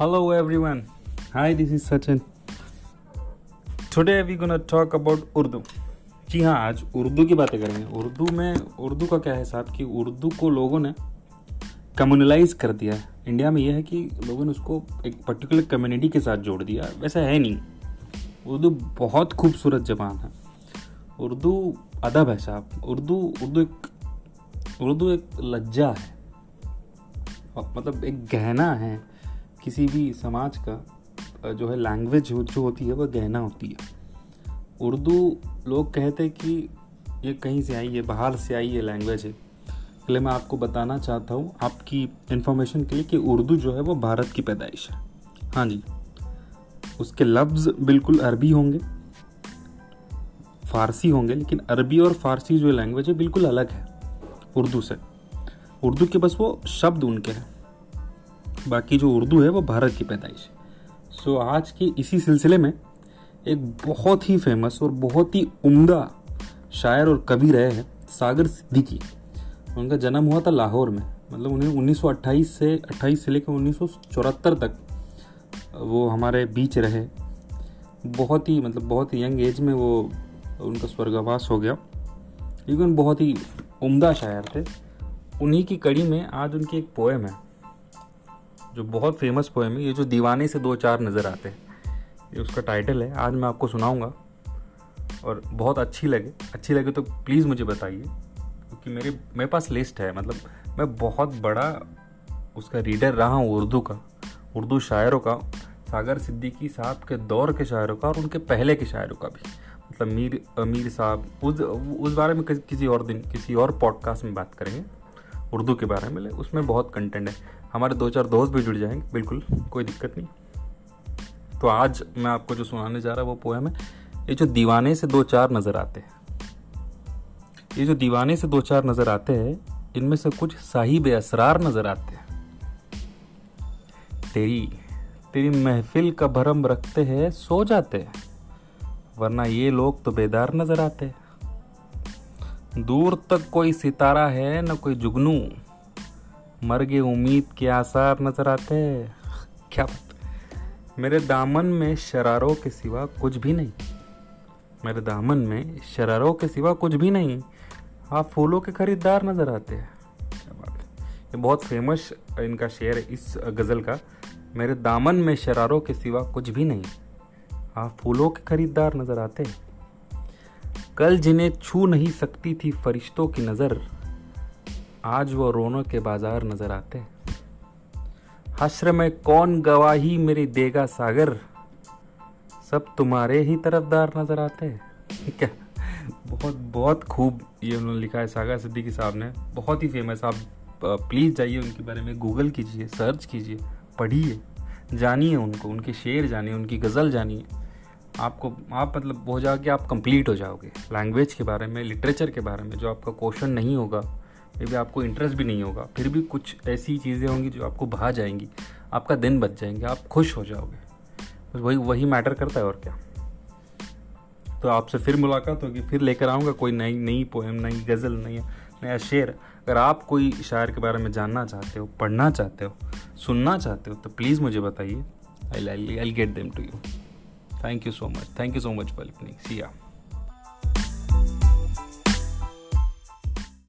Hello everyone. Hi, this is Sachin. Today we gonna talk about Urdu जी हाँ आज उर्दू की बातें करेंगे। उर्दू में उर्दू का क्या है साहब कि उर्दू को लोगों ने कम्युनलाइज कर दिया है। इंडिया में यह है कि लोगों ने उसको एक पर्टिकुलर कम्युनिटी के साथ जोड़ दिया। वैसा है नहीं। उर्दू बहुत खूबसूरत जबान है। उर्दू अदब है साहब। उर्दू उर्दू एक उर्दू एक लज्जा है। मतलब एक गहना है। किसी भी समाज का जो है लैंग्वेज जो होती है, वह गहना होती है। उर्दू लोग कहते हैं कि ये कहीं से आई है बाहर से आई, ये लैंग्वेज है। इसलिए मैं आपको बताना चाहता हूँ आपकी इन्फॉर्मेशन के लिए कि उर्दू जो है, वो भारत की पैदाइश है। हाँ जी। उसके लफ्ज़ बिल्कुल अरबी होंगे, फारसी होंगे, लेकिन अरबी और फारसी जो लैंग्वेज है, बिल्कुल अलग है उर्दू से। उर्दू के बस वो शब्द उनके हैं। बाकी जो उर्दू है वो भारत की पैदाइश है। सो आज के इसी सिलसिले में एक बहुत ही फ़ेमस और बहुत ही उम्दा शायर और कवि रहे हैं सागर सिद्दीकी। उनका जन्म हुआ था लाहौर में मतलब उन्हें 1928 से 28 से लेकर उन्नीस सौ चौहत्तर तक वो हमारे बीच रहे। बहुत ही मतलब बहुत ही यंग एज में वो उनका स्वर्गवास हो गया। लेकिन बहुत ही उम्दा शायर थे। उन्हीं की कड़ी में आज उनकी एक पोएम है। जो बहुत फ़ेमस पोएम है, ये जो दीवाने से दो चार नज़र आते हैं, ये उसका टाइटल है, आज मैं आपको सुनाऊँगा। और बहुत अच्छी लगे अच्छी लगे तो प्लीज़ मुझे बताइए, क्योंकि मेरे मेरे पास लिस्ट है मतलब मैं बहुत बड़ा उसका रीडर रहा हूँ उर्दू का, उर्दू शायरों का, सागर सिद्दीकी साहब के दौर के शायरों का और उनके पहले के शायरों का भी। मतलब मीर, अमीर साहब, उस उस बारे में किसी और दिन, किसी और पॉडकास्ट में बात करेंगे। उर्दू के बारे में ले उसमें बहुत कंटेंट है। हमारे दो चार दोस्त भी जुड़ जाएँगे, बिल्कुल, कोई दिक्कत नहीं। तो आज मैं आपको जो सुनाने जा रहा हूँ, वो पोएम है, ये जो दीवाने से दो चार नज़र आते हैं। ये जो दीवाने से दो चार नज़र आते हैं, इनमें से कुछ साहिब असरार नज़र आते हैं। तेरी तेरी महफिल का भरम रखते हैं, सो जाते हैं, वरना ये लोग तो बेदार नज़र आते हैं। दूर तक कोई सितारा है, न कोई जुगनू। मर गए उम्मीद के आसार नज़र आते क्या मेरे दामन में शरारों के सिवा कुछ भी नहीं। मेरे दामन में शरारों के सिवा कुछ भी नहीं। आप फूलों के खरीदार नज़र आते हैं। क्या बात। है ये बहुत फ़ेमस इनका शेर है, इस गज़ल का। मेरे दामन में शरारों के सिवा कुछ भी नहीं। आप फूलों के खरीदार नज़र आते कल जिन्हें छू नहीं सकती थी फरिश्तों की नज़र, आज वो रोनों के बाज़ार नज़र आते हश्र में कौन गवाही मेरी देगा सागर? सब तुम्हारे ही तरफदार नज़र आते क्या बहुत बहुत खूब ये उन्होंने लिखा है सागर सिद्दीकी साहब ने। बहुत ही फ़ेमस आप प्लीज़ जाइए उनके बारे में गूगल कीजिए सर्च कीजिए, पढ़िए, जानिए उनको, उनके शेर जानिए, उनकी गज़ल जानिए। आपको, आप मतलब हो जाओगे, आप कंप्लीट हो जाओगे। लैंग्वेज के बारे में लिटरेचर के बारे में जो आपका क्वेश्चन नहीं होगा मे भी आपको इंटरेस्ट भी नहीं होगा, फिर भी कुछ ऐसी चीज़ें होंगी जो आपको भा जाएँगी। आपका दिन बच जाएँगे, आप खुश हो जाओगे। बस वही वही मैटर करता है और क्या। तो आपसे फिर मुलाकात होगी, फिर लेकर आऊँगा, कोई नई नई पोएम नई गज़ल नई, नया शेर। अगर आप कोई शायर के बारे में जानना चाहते हो, पढ़ना चाहते हो, सुनना चाहते हो तो प्लीज़ मुझे बताइए। I I get them to you Thank you so much. Thank you so much for listening. See ya.